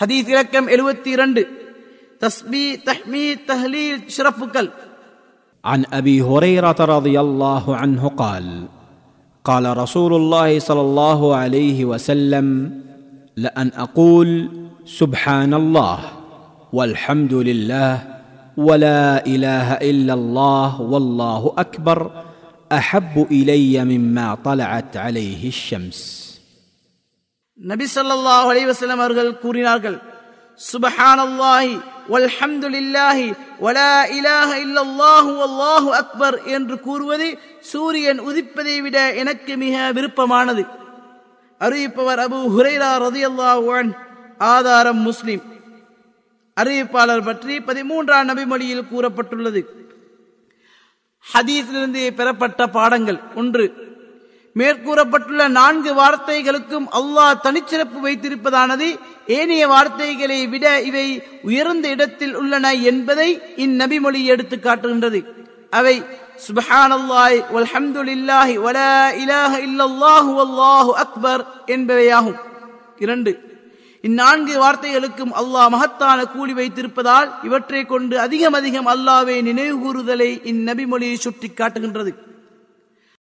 ஹதீஸ் இலக்கம் எழுபத்தி இரண்டு தஸ்பி தஹ்மீத் தஹ்லீல் சிறப்புகள் عن ابي هريره رضي الله عنه قال قال رسول الله صلى الله عليه وسلم لان اقول سبحان الله والحمد لله ولا اله الا الله والله اكبر احب الي مما طلعت عليه الشمس நபி ஸல்லல்லாஹு அலைஹி வஸல்லம் அவர்கள் கூறினார்கள் சுபஹானல்லாஹி வல்ஹம்துலில்லாஹி வலா இலாஹ இல்லல்லாஹு அல்லாஹு அக்பர் என்று கூறுவது சூரியன் உதிப்பதை விட எனக்கு மிக விருப்பமானது. அறிவிப்பவர் அபு ஹுரைரா ரதியல்லாஹு அன் ஆதாரம் முஸ்லிம். அறிவிப்பாளர் பற்றி பதிமூன்றாம் நபிமொழியில் கூறப்பட்டுள்ளது. ஹதீஸிலிருந்து பெறப்பட்ட பாடங்கள் ஒன்று மேற்கூறப்பட்டுள்ள நான்கு வார்த்தைகளுக்கும் அல்லாஹ் தனிச்சிறப்பு வைத்திருப்பதானது? ஏனைய வார்த்தைகளை விட இவை உயர்ந்த இடத்தில் உள்ளன என்பதை இந்நபிமொழி எடுத்து காட்டுகின்றது. அவை சுபஹானல்லாஹி வல்ஹம்துலில்லாஹி வலா இலாஹ இல்லல்லாஹு வல்லாஹு அக்பர் என்பவையாகும். இரண்டு இந்நான்கு வார்த்தைகளுக்கும் அல்லாஹ் மகத்தான கூலி வைத்திருப்பதால் இவற்றை கொண்டு அதிகம் அதிகம் அல்லாவை நினைவு கூறுதலை இந்நபிமொழியை சுட்டி காட்டுகின்றது